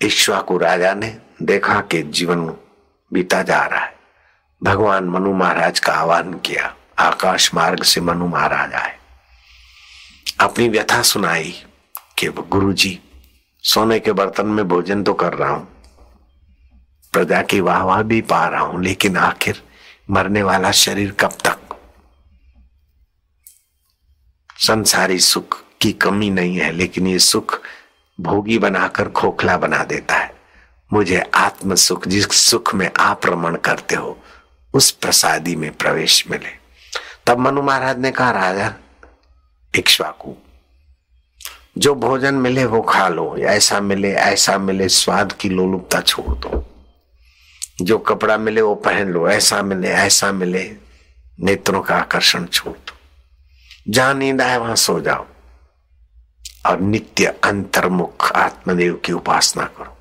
ईश्वा को राजा ने देखा कि जीवन बीता जा रहा है। भगवान मनु महाराज का आह्वान किया। आकाश मार्ग से मनु महाराज आए। अपनी व्यथा सुनाई कि गुरु जी सोने के बर्तन में भोजन तो कर रहा हूँ। प्रजा की वाह वाह भी पा रहा हूँ, लेकिन आखिर मरने वाला शरीर कब तक? संसारी सुख की कमी नहीं है, लेकिन ये सुख भोगी बनाकर खोखला बना देता है। मुझे आत्म सुख जिस सुख में आप रमण करते हो, उस प्रसादी में प्रवेश मिले। तब मनु महाराज ने कहा, राजा इक्ष्वाकु जो भोजन मिले वो खा लो, ऐसा मिले ऐसा मिले, स्वाद की लोलुपता छोड़ दो। जो कपड़ा मिले वो पहन लो, ऐसा मिले ऐसा मिले, नेत्रों का आकर्षण छोड़ दो। जहाँ नींद आए वहाँ सो जाओ। और नित्य अंतर्मुख आत्मदेव की उपासना करो।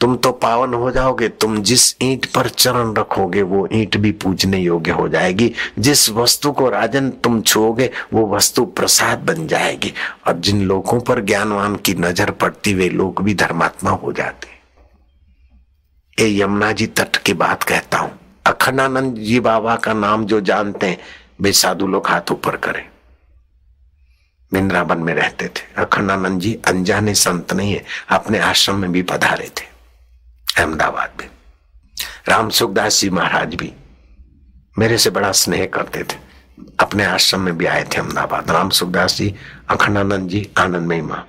तुम तो पावन हो जाओगे, तुम जिस ईंट पर चरण रखोगे, वो ईंट भी पूजने योग्य हो जाएगी। जिस वस्तु को राजन तुम छुओगे, वो वस्तु प्रसाद बन जाएगी। और जिन लोगों पर ज्ञानवान की नज़र पड़ती, वे लोग भी धर्मात्मा हो जाते ये यमुना जी, तट की बात कहता हूँ अखंडानंद जी बाबा का नाम जो जानते हैं, वे साधु लोग हाथ ऊपर करें। वृंदावन में रहते थे। अखंडानंद जी अनजाने संत नहीं है, अपने आश्रम में भी पधारे थे। अहमदाबाद में। राम सुखदास जी महाराज भी मेरे से बड़ा स्नेह करते थे। अपने आश्रम में भी आए थे अहमदाबाद। राम सुखदास जी, अखंडानंद जी, आनंदमयी माँ।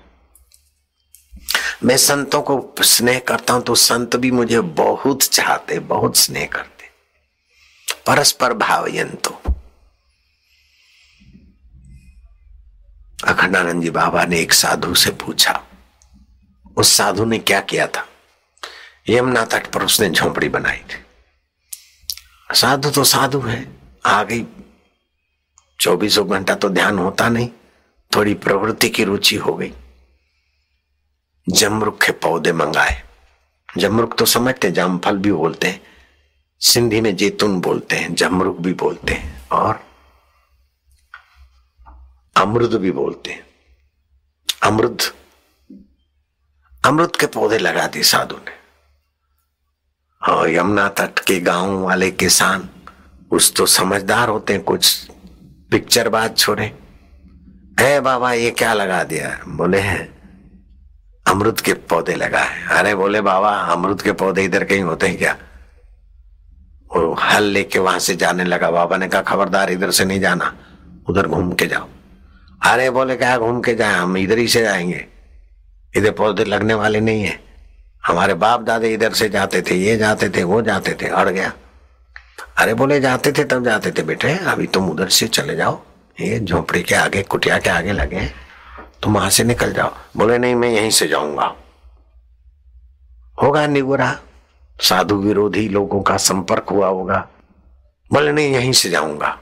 मैं संतों को स्नेह करता हूँ तो संत भी मुझे बहुत चाहते, बहुत स्नेह करते। परस्पर भावयंतो। अखंडानंद जी बाबा ने एक साधु से पूछा, उस साधु ने क्या किया था? यमुना तट पर उसने झोंपड़ी बनाई थी। साधु तो साधु है, आ गई। चौबीसों घंटा तो ध्यान होता नहीं, थोड़ी प्रवृत्ति की रुचि हो गई। जमरुख के पौधे मंगाए। जमरुख तो समझते जामफल भी बोलते हैं, सिंधी में जैतून बोलते हैं, जमरुख भी बोलते हैं, और अमृत भी बोलते हैं। अमृत। अमृत के पौधे लगा दिए साधु ने। और यमुना तट के गाँव वाले किसान, कुछ तो समझदार होते हैं, कुछ पिक्चर बात छोड़े। है बाबा, ये क्या लगा दिया? बोले, हैं, अमृत के पौधे लगाए अरे, बोले, बाबा, अमृत के पौधे इधर कहीं होते हैं क्या? वो हल लेके वहाँ से जाने लगा। बाबा ने कहा, खबरदार, इधर से नहीं जाना, उधर घूम के जाओ। अरे बोले क्या घूम के जाए? हम इधर ही से जाएँगे। इधर पौधे लगने वाले नहीं है। हमारे बाप दादे इधर से जाते थे, ये जाते थे, वो जाते थे अड़ गया। अरे बोले जाते थे, तब जाते थे बेटे। अभी तुम उधर से चले जाओ। ये झोपड़ी के आगे, कुटिया के आगे लगे तुम वहाँ से निकल जाओ। बोले, नहीं, मैं यहीं से जाऊँगा। होगा निगुरा। साधु विरोधी लोगों का संपर्क हुआ होगा। बोले, नहीं, यहीं से जाऊँगा।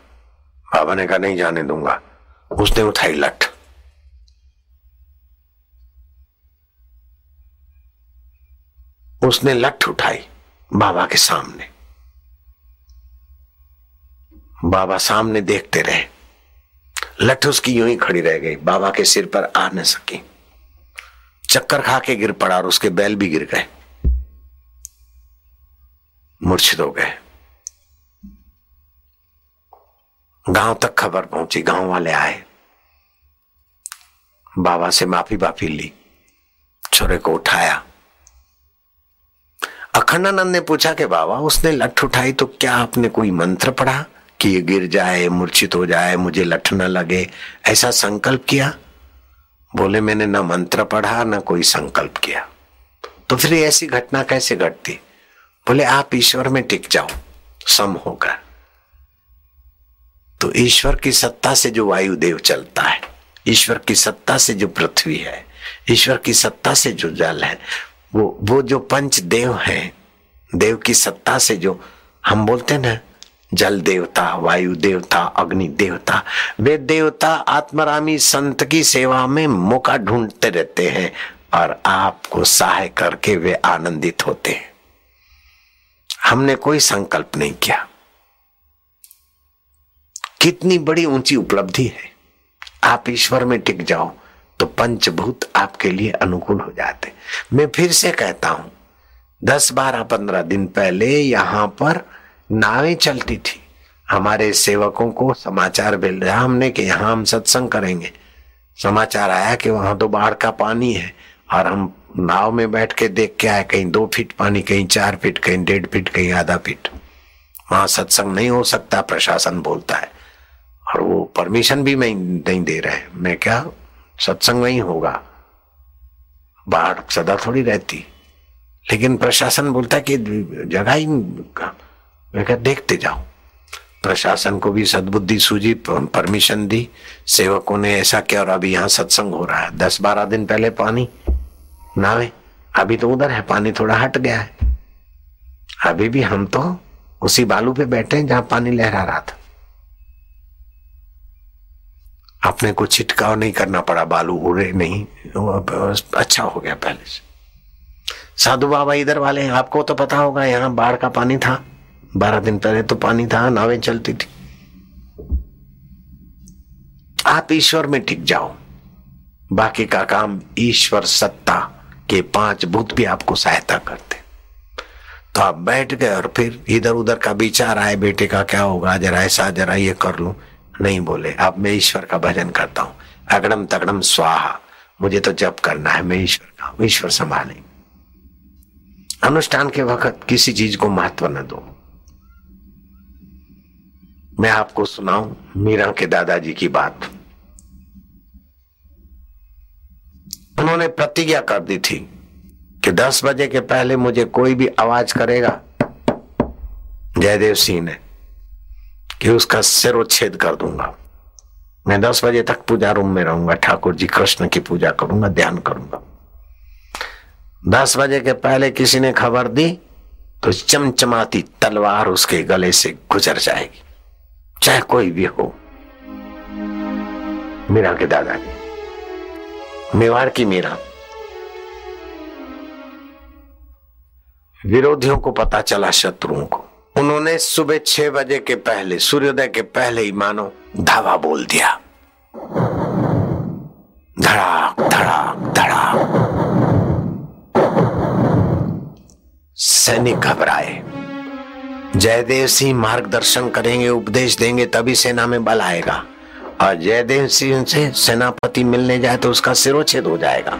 बाबा ने कहा, नहीं, जाने दूँगा। उसने उठाई लठ। उसने लठ उठाई बाबा के सामने। बाबा सामने देखते रहे। लठ उसकी यूँ ही खड़ी रह गई। बाबा के सिर पर आ न सकी। चक्कर खा के गिर पड़ा और उसके बैल भी गिर गए। मूर्छित हो गए। गाँव तक खबर पहुँची, गाँव वाले आए। बाबा से माफ़ी बाफी ली, छोरे को उठाया। अखंडानंद ने पूछा कि बाबा, उसने लठ उठाई तो क्या आपने कोई मंत्र पढ़ा कि ये गिर जाए, मूर्छित हो जाए, मुझे लठ न लगे? ऐसा संकल्प किया? बोले, मैंने ना मंत्र पढ़ा, ना कोई संकल्प किया। तो फिर ऐसी घटना कैसे घटती? बोले, आप ईश्वर में टिक जाओ, सम होकर। तो ईश्वर की सत्ता से जो वायुदेव चलता है, ईश्वर की सत्ता से जो पृथ्वी है, ईश्वर की सत्ता से जो जल है, वो वो जो पंच देव है, देव की सत्ता से जो हम बोलते ना, जल देवता, वायु देवता, अग्नि देवता, वे देवता आत्मरामी संत की सेवा में मौका ढूंढते रहते हैं और आपको सहाय करके वे आनंदित होते हैं। हमने कोई संकल्प नहीं किया। कितनी बड़ी ऊँची उपलब्धि है। आप ईश्वर में टिक जाओ तो पंचभूत आपके लिए अनुकूल हो जाते। मैं फिर से कहता हूँ, दस बारह पंद्रह दिन पहले यहाँ पर नावें चलती थी। हमारे सेवकों को समाचार मिल रहा हमने कि यहाँ हम सत्संग करेंगे। समाचार आया कि वहाँ तो बाढ़ का पानी है और हम नाव में बैठ के देख के आए, कहीं दो फीट पानी, कहीं चार फीट, कहीं डेढ़ फीट, कहीं आधा फीट। वहाँ सत्संग नहीं हो सकता, प्रशासन बोलता है। और वो परमिशन भी मैं नहीं दे रहे मैं क्या? सत्संग नहीं होगा। बाढ़ सदा थोड़ी रहती। लेकिन प्रशासन बोलता है कि जगह ही मैं क्या देखते जाओ। प्रशासन को भी सदबुद्धि सूझी परमिशन दी। सेवकों ने ऐसा किया और अभी यहाँ सत्संग हो रहा है। दस बारह दिन पहले पानी। नावे अभी तो उधर है, पानी थोड़ा हट गया है। अभी भी हम तो उसी बालू पे बैठे हैं जहाँ पानी लहरा रहा था। अपने को छिटकाव नहीं करना पड़ा, बालू उड़े नहीं। अच्छा हो गया पहले से। साधु बाबा इधर वाले हैं, आपको तो पता होगा, यहाँ बाढ़ का पानी था। बारह दिन पहले तो पानी था, नावें चलती थी। आप ईश्वर में टिक जाओ। बाकी का काम ईश्वर सत्ता के पाँच भूत भी आपको सहायता करते तो आप बैठ गए और फिर इधर उधर का विचार, आए बेटे का क्या होगा, जरा ऐसा, जरा ये कर लू। नहीं बोले। अब मैं ईश्वर का भजन करता हूँ। अगड़म तगड़म स्वाहा। मुझे तो जब करना है, मैं ईश्वर का ईश्वर संभाले अनुष्ठान के वक्त किसी चीज़ को महत्व न दो। मैं आपको सुनाऊं मीरा के दादाजी की बात। उन्होंने प्रतिज्ञा कर दी थी कि 10 बजे के पहले मुझे कोई भी आवाज़ करेगा। जयदेव सिंह ने कि उसका सिरोच्छेद कर दूँगा। मैं 10 बजे तक पूजा रूम में रहूँगा, ठाकुर जी कृष्ण की पूजा करूँगा, ध्यान करूँगा। 10 बजे के पहले किसी ने खबर दी तो चमचमाती तलवार उसके गले से गुजर जाएगी, चाहे कोई भी हो। मीरा के दादाजी, मेवाड़ की मीरा। विरोधियों को पता चला शत्रुओं को। उन्होंने सुबह छह बजे के पहले, सूर्योदय के पहले ही मानो धावा बोल दिया। धड़ाक धड़ाक धड़ाक। सैनिक घबराए। जयदेव सिंह मार्गदर्शन करेंगे, उपदेश देंगे, तभी सेना में बल आएगा। और जयदेव सिंह से सेनापति मिलने जाए तो उसका सिरोच्छेद हो जाएगा।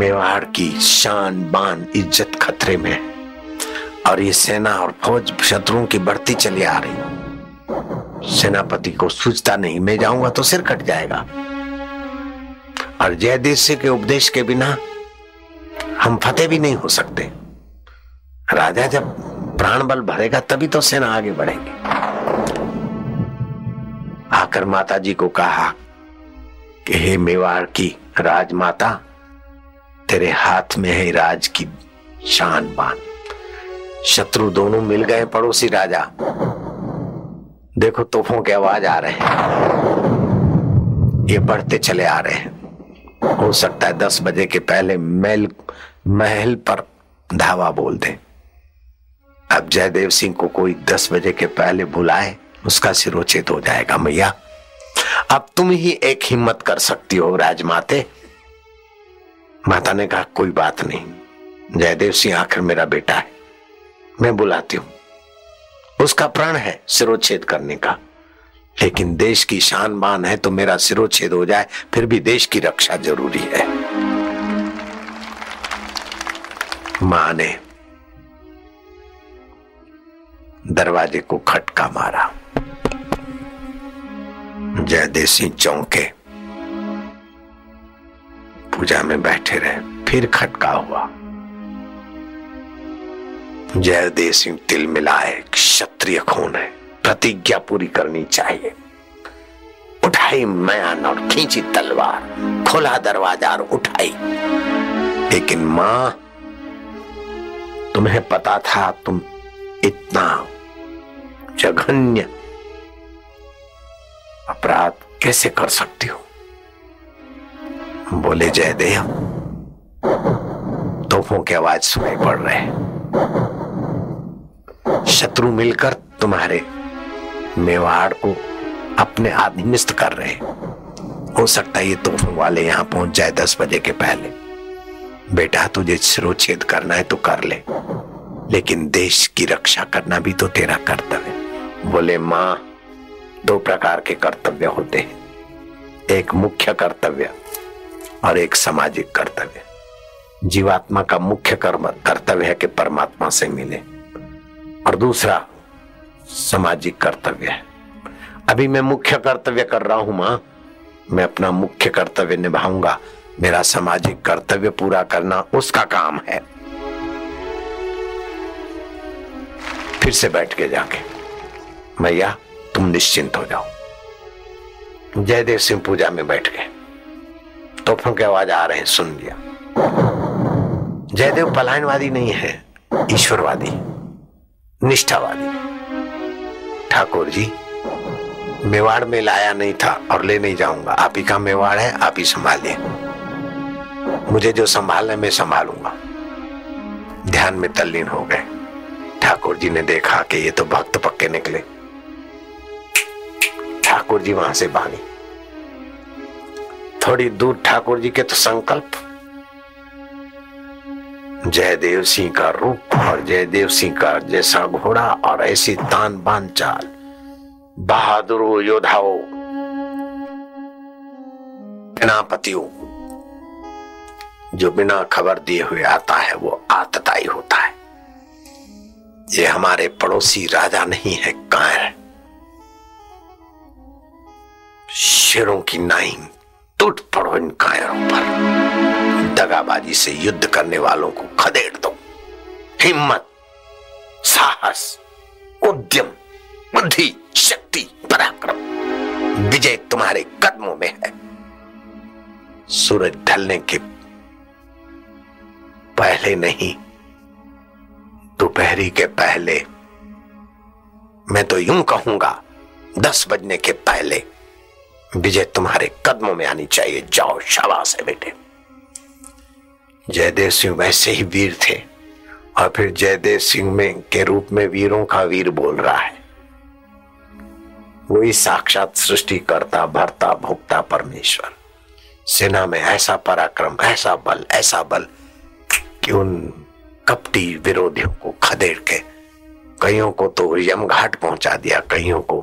मेवाड़ की शान बान इज़्ज़त खतरे में और ये सेना और फौज शत्रुओं की बढ़ती चली आ रही सेनापति को सूझता नहीं, मैं जाऊँगा तो सिर कट जाएगा। और जयदेव सिंह के उपदेश के बिना हम फतेह भी नहीं हो सकते। राजा जब प्राण बल भरेगा, तभी तो सेना आगे बढ़ेगी। आकर माता जी को कहा कि, हे मेवाड़ की राजमाता तेरे हाथ में है राज की शान बान शत्रु दोनों मिल गए पड़ोसी राजा। देखो तोहफों के आवाज़ आ रहे हैं। ये बढ़ते चले आ रहे हैं। हो सकता है दस बजे के पहले महल महल पर धावा बोल दे। अब जयदेव सिंह को कोई दस बजे के पहले बुलाए, उसका सिरोचित हो जाएगा, मैया। अब तुम ही एक हिम्मत कर सकती हो, राजमाते। माता ने कहा, कोई बात नहीं। जयदेव सिंह आखिर मेरा बेटा है। मैं बुलाती हूँ। उसका प्रण है सिरोच्छेद करने का। लेकिन देश की शान बान है तो मेरा सिरोच्छेद हो जाए, फिर भी देश की रक्षा ज़रूरी है। माँ ने दरवाजे को खटका मारा। जयदेव सिंह चौंके। पूजा में बैठे रहे, फिर खटका हुआ। जयदेव सिंह तिल मिलाए क्षत्रिय खून है, प्रतिज्ञा पूरी करनी चाहिए। उठाई मैन और खींची तलवार, खोला दरवाज़ा और उठाई। लेकिन माँ, तुम्हें पता था तुम इतना जघन्य अपराध कैसे कर सकती हो? बोले जयदेव तोपों की आवाज़ सुनाई पड़ रहे शत्रु मिलकर तुम्हारे मेवाड़ को अपने आधीनस्थ कर रहे हो। सकता है ये तोहफों वाले यहाँ पहुँच जाए दस बजे के पहले। बेटा, तुझे शिरोच्छेद करना है तो कर ले। लेकिन देश की रक्षा करना भी तो तेरा कर्तव्य बोले, माँ, दो प्रकार के कर्तव्य होते हैं। एक मुख्य कर्तव्य और एक सामाजिक कर्तव्य जीवात्मा का मुख्य कर्म कर्तव्य है कि परमात्मा से मिले। और दूसरा, सामाजिक कर्तव्य है। अभी मैं मुख्य कर्तव्य कर रहा हूँ, माँ। मैं अपना मुख्य कर्तव्य निभाऊँगा। मेरा सामाजिक कर्तव्य पूरा करना उसका काम है। फिर से बैठ के जाके, मैया, तुम निश्चिंत हो जाओ। जयदेव सिंह पूजा में बैठ गए। तोहफों के आवाज़ आ रहे सुन लिया। जयदेव पलायनवादी नहीं है, ईश्वरवादी, निष्ठावादी। ठाकुर जी, मेवाड़ में लाया नहीं था और ले नहीं जाऊँगा। आप ही का मेवाड़ है, आप ही संभालिए। मुझे जो संभालना मैं संभालूँगा। ध्यान में तल्लीन हो गए। ठाकुर जी ने देखा कि ये तो भक्त पक्के निकले। ठाकुर जी वहाँ से भागी। थोड़ी दूर ठाकुर जी के तो संकल्प। जयदेव सिंह का रूप और जयदेव सिंह का जैसा घोड़ा और ऐसी तान बान चाल। बहादुर योद्धाओं, सेनापतियों, जो बिना खबर दिए हुए आता है, वो आतताई होता है। ये हमारे पड़ोसी राजा नहीं है, कायर। शेरों की नाई टूट पड़ो इन कायरों पर। दगाबाजी से युद्ध करने वालों को खदेड़ दो। हिम्मत, साहस, उद्यम, बुद्धि, शक्ति पराक्रम विजय तुम्हारे कदमों में है। सूरज ढलने के पहले नहीं, दोपहरी के पहले। मैं तो यूँ कहूँगा, दस बजने के पहले। विजय तुम्हारे कदमों में आनी चाहिए। जाओ, शाबाश है बेटे। जयदेव सिंह वैसे ही वीर थे और फिर जयदेव सिंह में के रूप में वीरों का वीर बोल रहा है। वही साक्षात सृष्टि करता भरता भोगता परमेश्वर। सेना में ऐसा पराक्रम, ऐसा बल ऐसा बल कि उन कपटी विरोधियों को खदेड़ के कईयों को तो यमघाट पहुँचा दिया, कईयों को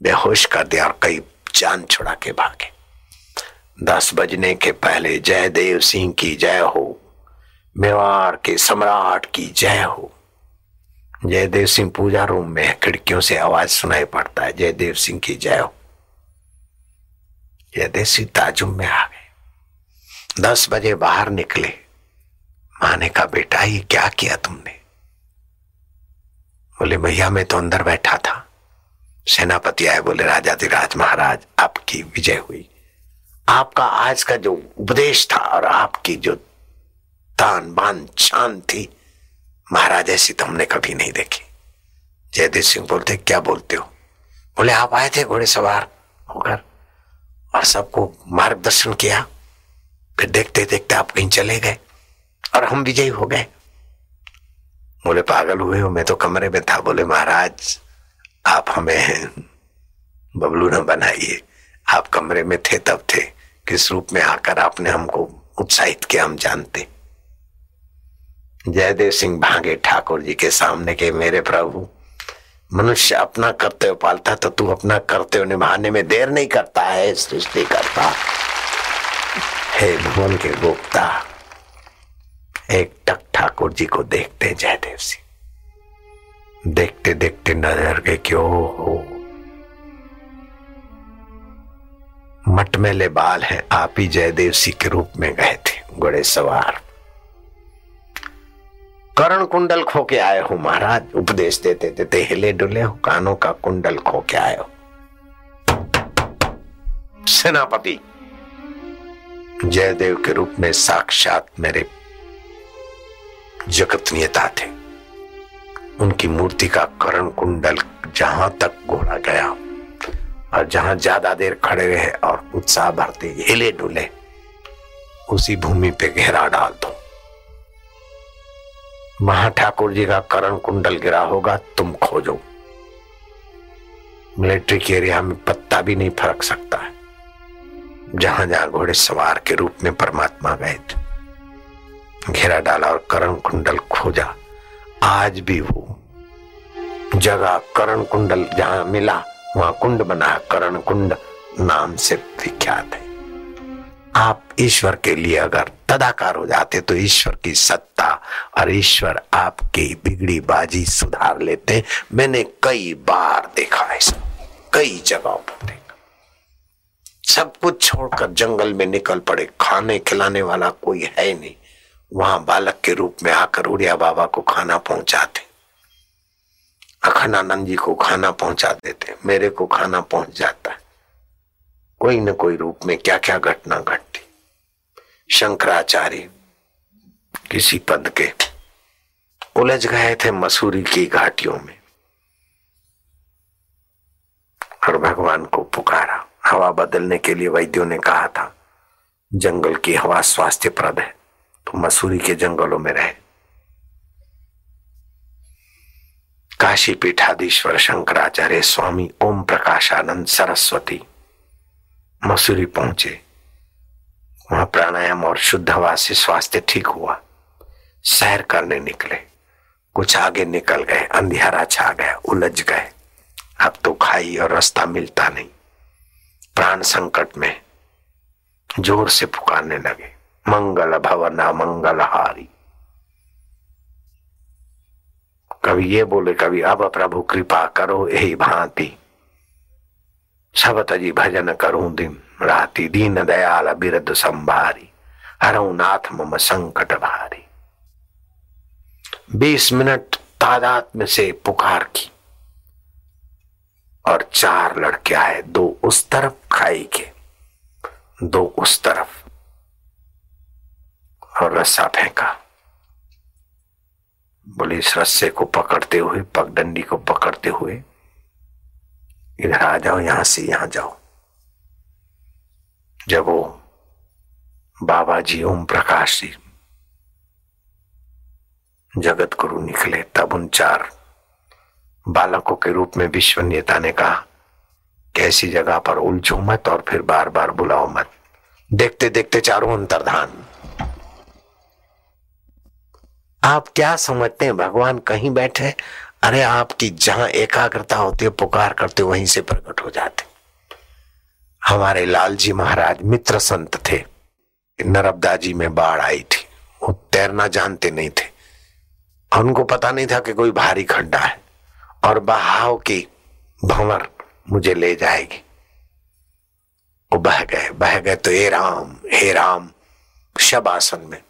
बेहोश कर दिया और कई जान छुड़ा के भागे। दस बजने के पहले जयदेव सिंह की जय हो, मेवाड़ के सम्राट की जय हो। जयदेव सिंह पूजा रूम में खिड़कियों से आवाज़ सुनाई पड़ता है, जयदेव सिंह की जय हो। जयदेव सिंह ताजुब में आ गए। दस बजे बाहर निकले। माँ ने कहा बेटा, ये क्या किया तुमने? बोले, भैया, मैं तो अंदर बैठा था। सेनापति आए, बोले राजाधिराज महाराज, आपकी विजय हुई। आपका आज का जो उपदेश था और आपकी जो तान बान शान थी, महाराज, ऐसी तो हमने कभी नहीं देखी। जयदेव सिंह बोलते, क्या बोलते हो? बोले, आप आए थे घोड़े सवार होकर और सबको मार्गदर्शन किया। फिर देखते देखते आप कहीं चले गए और हम विजयी हो गए। बोले, पागल हुए हो, मैं तो कमरे में था। बोले, महाराज आप हमें बबलू न बनाइए। आप कमरे में थे, तब थे। किस रूप में आकर आपने हमको उत्साहित किया, हम जानते। जयदेव सिंह भागे ठाकुर जी के सामने के मेरे प्रभु, मनुष्य अपना कर्तव्य पालता तो तू अपना कर्तव्य निभाने में देर नहीं करता है, सृष्टि करता। हे भुवन के गोप्ता, एक टक ठाकुर जी को देखते जयदेव सिंह। देखते देखते नज़र के क्यों हो? मटमेले बाल हैं, आप ही जयदेव सिंह के रूप में गए थे, घोड़े सवार। करण कुंडल खो के आए हो महाराज, उपदेश देते देते हिले डुले हो, कानों का कुंडल खो के आए हो। सेनापति, जयदेव के रूप में साक्षात मेरे जगत नेता थे। उनकी मूर्ति का करण कुंडल जहाँ तक घोड़ा गया और जहाँ ज़्यादा देर खड़े रहे और उत्साह भरते हिले डुले, उसी भूमि पे घेरा डाल दो। महा ठाकुर जी का करण कुंडल गिरा होगा, तुम खोजो। मिलिट्री के एरिया में पत्ता भी नहीं फरक सकता है। जहाँ जहाँ घोड़े सवार के रूप में परमात्मा गए थे, घेरा डाला और करण कुंडल खोजा। आज भी वो जगह करण कुंडल जहाँ मिला, वहाँ कुंड बना करण कुंड नाम से विख्यात है। आप ईश्वर के लिए अगर तदाकार हो जाते तो ईश्वर की सत्ता और ईश्वर आपकी बिगड़ी बाजी सुधार लेते। मैंने कई बार देखा ऐसा। कई जगहों पर देखा। सब कुछ छोड़कर जंगल में निकल पड़े। खाने खिलाने वाला कोई है नहीं। वहाँ बालक के रूप में आकर उड़िया बाबा को खाना पहुंचाते। अखंडानंद जी को खाना पहुँचा देते, मेरे को खाना पहुँच जाता। है कोई न कोई रूप में क्या क्या घटना घटती। शंकराचार्य किसी पद के उलझ गए थे मसूरी की घाटियों में। और भगवान को पुकारा। हवा बदलने के लिए वैद्यों ने कहा था, जंगल की हवा स्वास्थ्यप्रद है। तो मसूरी के जंगलों में रहे। काशी पीठाधीश्वर शंकराचार्य स्वामी ओम प्रकाशानंद सरस्वती मसूरी पहुँचे। वहाँ प्राणायाम और शुद्ध हवा से स्वास्थ्य ठीक हुआ। सैर करने निकले। कुछ आगे निकल गए अंधेरा छा गया, उलझ गए। अब तो खाई और रास्ता मिलता नहीं। प्राण संकट में ज़ोर से पुकारने लगे। मंगल भवना मंगल हारी कभी ये बोले कभी अब प्रभु कृपा करो यही भांति। सब जी भजन करूँ दिन, राति दीन दयाल बिरद संभारी। हरऊ नाथ मम संकट भारी। बीस मिनट तादाद में से पुकार की, और चार लड़के आए, दो उस तरफ़ खाई के, दो उस तरफ़। और रस्सा फेंका। बोले, इस रस्से को पकड़ते हुए, पगडंडी को पकड़ते हुए, इधर आ जाओ, यहाँ से यहाँ जाओ। जब वो बाबा जी ओम प्रकाश जी जगत गुरु निकले, तब उन चार बालकों के रूप में विश्व नेता ने कहा, कैसी जगह पर उलझो मत और फिर बार बार बुलाओ मत। देखते देखते चारों अंतर्धान। आप क्या समझते हैं? भगवान कहीं बैठे, अरे आपकी जहाँ एकाग्रता होती है, पुकार करते वहीं से प्रकट हो जाते। हमारे लाल जी महाराज मित्र संत थे। नरबदा जी में बाढ़ आई थी। वो तैरना जानते नहीं थे। उनको पता नहीं था कि कोई भारी खड्डा है। और बहाव की भंवर मुझे ले जाएगी। वो बह गए। बह गए तो हे राम हे राम शब आसन में।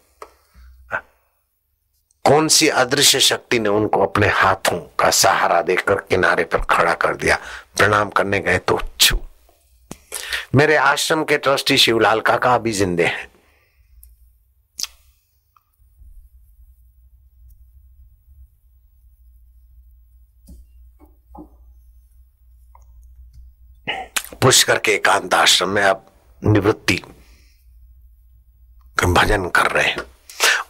कौन सी अदृश्य शक्ति ने उनको अपने हाथों का सहारा देकर किनारे पर खड़ा कर दिया? प्रणाम करने गए तो छू। मेरे आश्रम के ट्रस्टी शिवलाल काका अभी जिंदे हैं। पुष्कर के एकांत आश्रम में अब निवृत्ति भजन कर रहे हैं।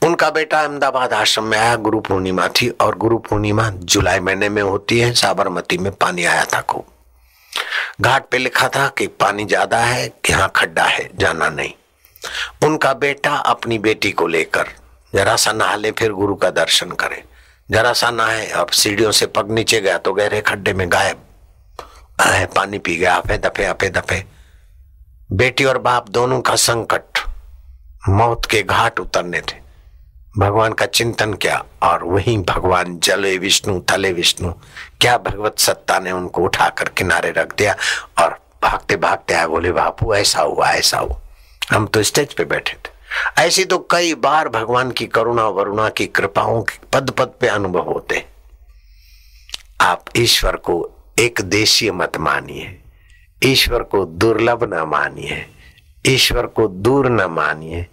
उनका बेटा अहमदाबाद आश्रम में आया, गुरु पूर्णिमा थी और गुरु पूर्णिमा जुलाई महीने में होती है, साबरमती में पानी आया था खूब। घाट पे लिखा था कि पानी ज़्यादा है, कि यहाँ खड्डा है, जाना नहीं। उनका बेटा अपनी बेटी को लेकर जरा सा नहा ले, फिर गुरु का दर्शन करे। जरा सा नहाए, अब सीढ़ियों से पग नीचे गया तो गहरे खड्डे में गायब। आए पानी पी गया आपे दफे आपे दफे। बेटी और बाप दोनों का संकट, मौत के घाट उतरने थे। भगवान का चिंतन किया? और वही भगवान जले विष्णु थले विष्णु, क्या भगवत सत्ता ने उनको उठाकर किनारे रख दिया? और भागते भागते आए, बोले, बापू, ऐसा हुआ ऐसा हुआ। हम तो स्टेज पे बैठे थे। ऐसी तो कई बार भगवान की करुणा, वरुणा की कृपाओं के पद पद पे अनुभव होते आप ईश्वर को एक देशीय मत मानिए। ईश्वर को दुर्लभ न मानिए। ईश्वर को दूर न मानिए।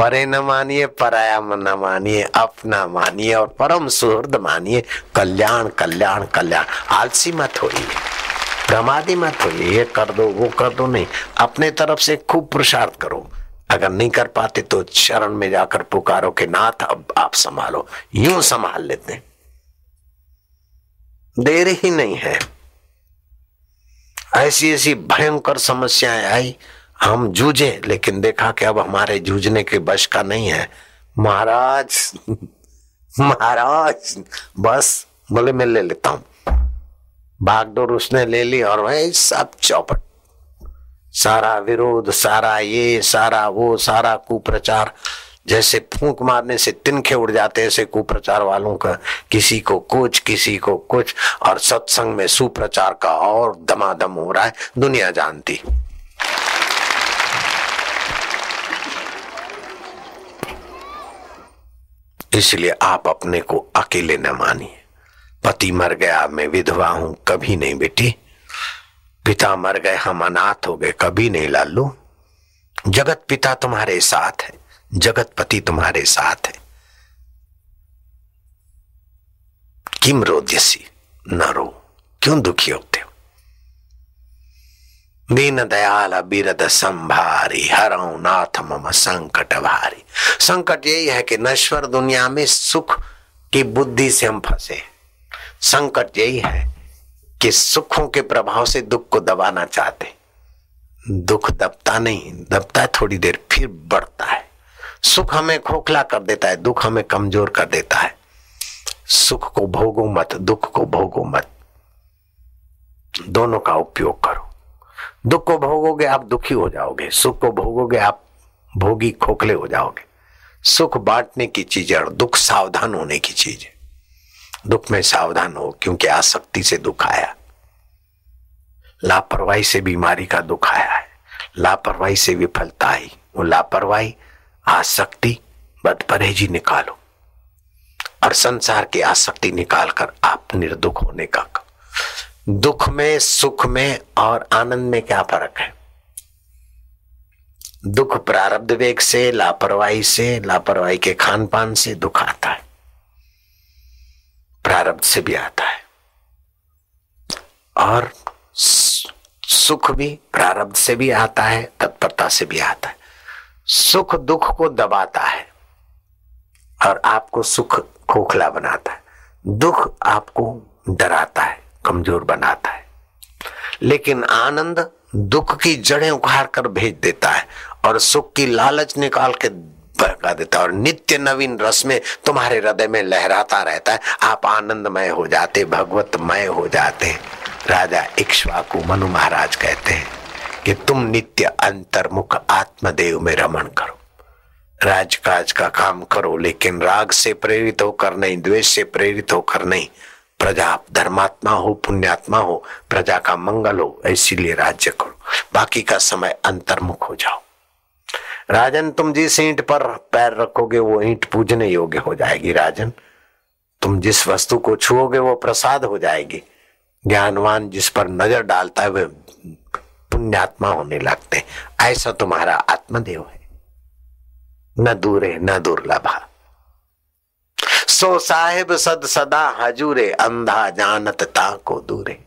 परे न मानिए पराया न मानिए, अपना मानिए और परम सुहृद मानिए। कल्याण कल्याण कल्याण। आलसी मत होइए। प्रमादी मत होइए। ये कर दो, वो कर दो नहीं। अपने तरफ़ से खूब पुरुषार्थ करो। अगर नहीं कर पाते तो शरण में जाकर पुकारो के नाथ, अब आप संभालो। यूँ संभाल लेते देर ही नहीं है। ऐसी ऐसी भयंकर समस्याएँ आई। हम जूझे, लेकिन देखा कि अब हमारे जूझने के बश का नहीं है। महाराज महाराज, बस बोले, मैं ले लेता हूँ। बागडोर उसने ले ली और वही सब चौपट। सारा विरोध, सारा ये, सारा वो, सारा कुप्रचार। जैसे फूंक मारने से तिनखे उड़ जाते ऐसे कुप्रचार वालों का। किसी को कुछ, किसी को कुछ। और सत्संग में सुप्रचार का और दमादम हो रहा है। दुनिया जानती। इसलिए आप अपने को अकेले न मानिए। पति मर गया, मैं विधवा हूँ, कभी नहीं बेटी। पिता मर गए, हम अनाथ हो गए, कभी नहीं लालू। जगत पिता तुम्हारे साथ है, जगत पति तुम्हारे साथ है। किम रोद्यसी न रो, क्यों दुखी होते हो? दीन दयाल बिरद संभारी, हरऊ नाथ मम संकट भारी संकट यही है कि नश्वर दुनिया में सुख की बुद्धि से हम फंसे। संकट यही है कि सुखों के प्रभाव से दुख को दबाना चाहते। दुख दबता नहीं, दबता है थोड़ी देर, फिर बढ़ता है। सुख हमें खोखला कर देता है, दुख हमें कमज़ोर कर देता है। सुख को भोगो मत, दुख को भोगो मत। दोनों का उपयोग करो। दुख को भोगोगे आप दुखी हो जाओगे, सुख को भोगोगे आप भोगी खोखले हो जाओगे। सुख बांटने की चीज़ है और दुख सावधान होने की चीज़ है। दुख में सावधान हो क्योंकि आसक्ति से दुख आया। लापरवाही से बीमारी का दुख आया है। लापरवाही से विफलता आई। वो लापरवाही, आसक्ति बद परहेजी निकालो। और संसार की आसक्ति निकालकर आप निर्दुख होने का दुख में, सुख में और आनंद में क्या फ़र्क है? दुख प्रारब्ध वेग से, लापरवाही से, लापरवाही के खान पान से दुख आता है। प्रारब्ध से भी आता है। और सुख भी प्रारब्ध से भी आता है, तत्परता से भी आता है। सुख दुख को दबाता है और आपको सुख खोखला बनाता है। दुख आपको डराता है। कमज़ोर बनाता है। लेकिन आनंद दुख की जड़ें उखाड़ कर भेज देता है और सुख की लालच निकाल के बहका देता है। और नित्य नवीन रस में तुम्हारे हृदय में लहराता रहता है। आप आनंदमय हो जाते, भगवतमय हो जाते। राजा इक्ष्वाकु मनु महाराज कहते हैं कि तुम नित्य अंतर्मुख आत्मदेव में रमण करो। राजकाज का काम करो, लेकिन राग से प्रेरित होकर नहीं, द्वेष से प्रेरित होकर नहीं। प्रजा धर्मात्मा हो, पुण्यात्मा हो, प्रजा का मंगल हो इसीलिए राज्य करो। बाकी का समय अंतर्मुख हो जाओ। राजन, तुम जिस ईंट पर पैर रखोगे, वो ईंट पूजने योग्य हो जाएगी, राजन। तुम जिस वस्तु को छुओगे, वो प्रसाद हो जाएगी। ज्ञानवान जिस पर नज़र डालता है वह पुण्यात्मा होने लगते ऐसा तुम्हारा आत्मदेव है। न दूर है, न दुर्लभा। सो साहेब सद सदा हजूरे अंधा जानत ता को दूरे।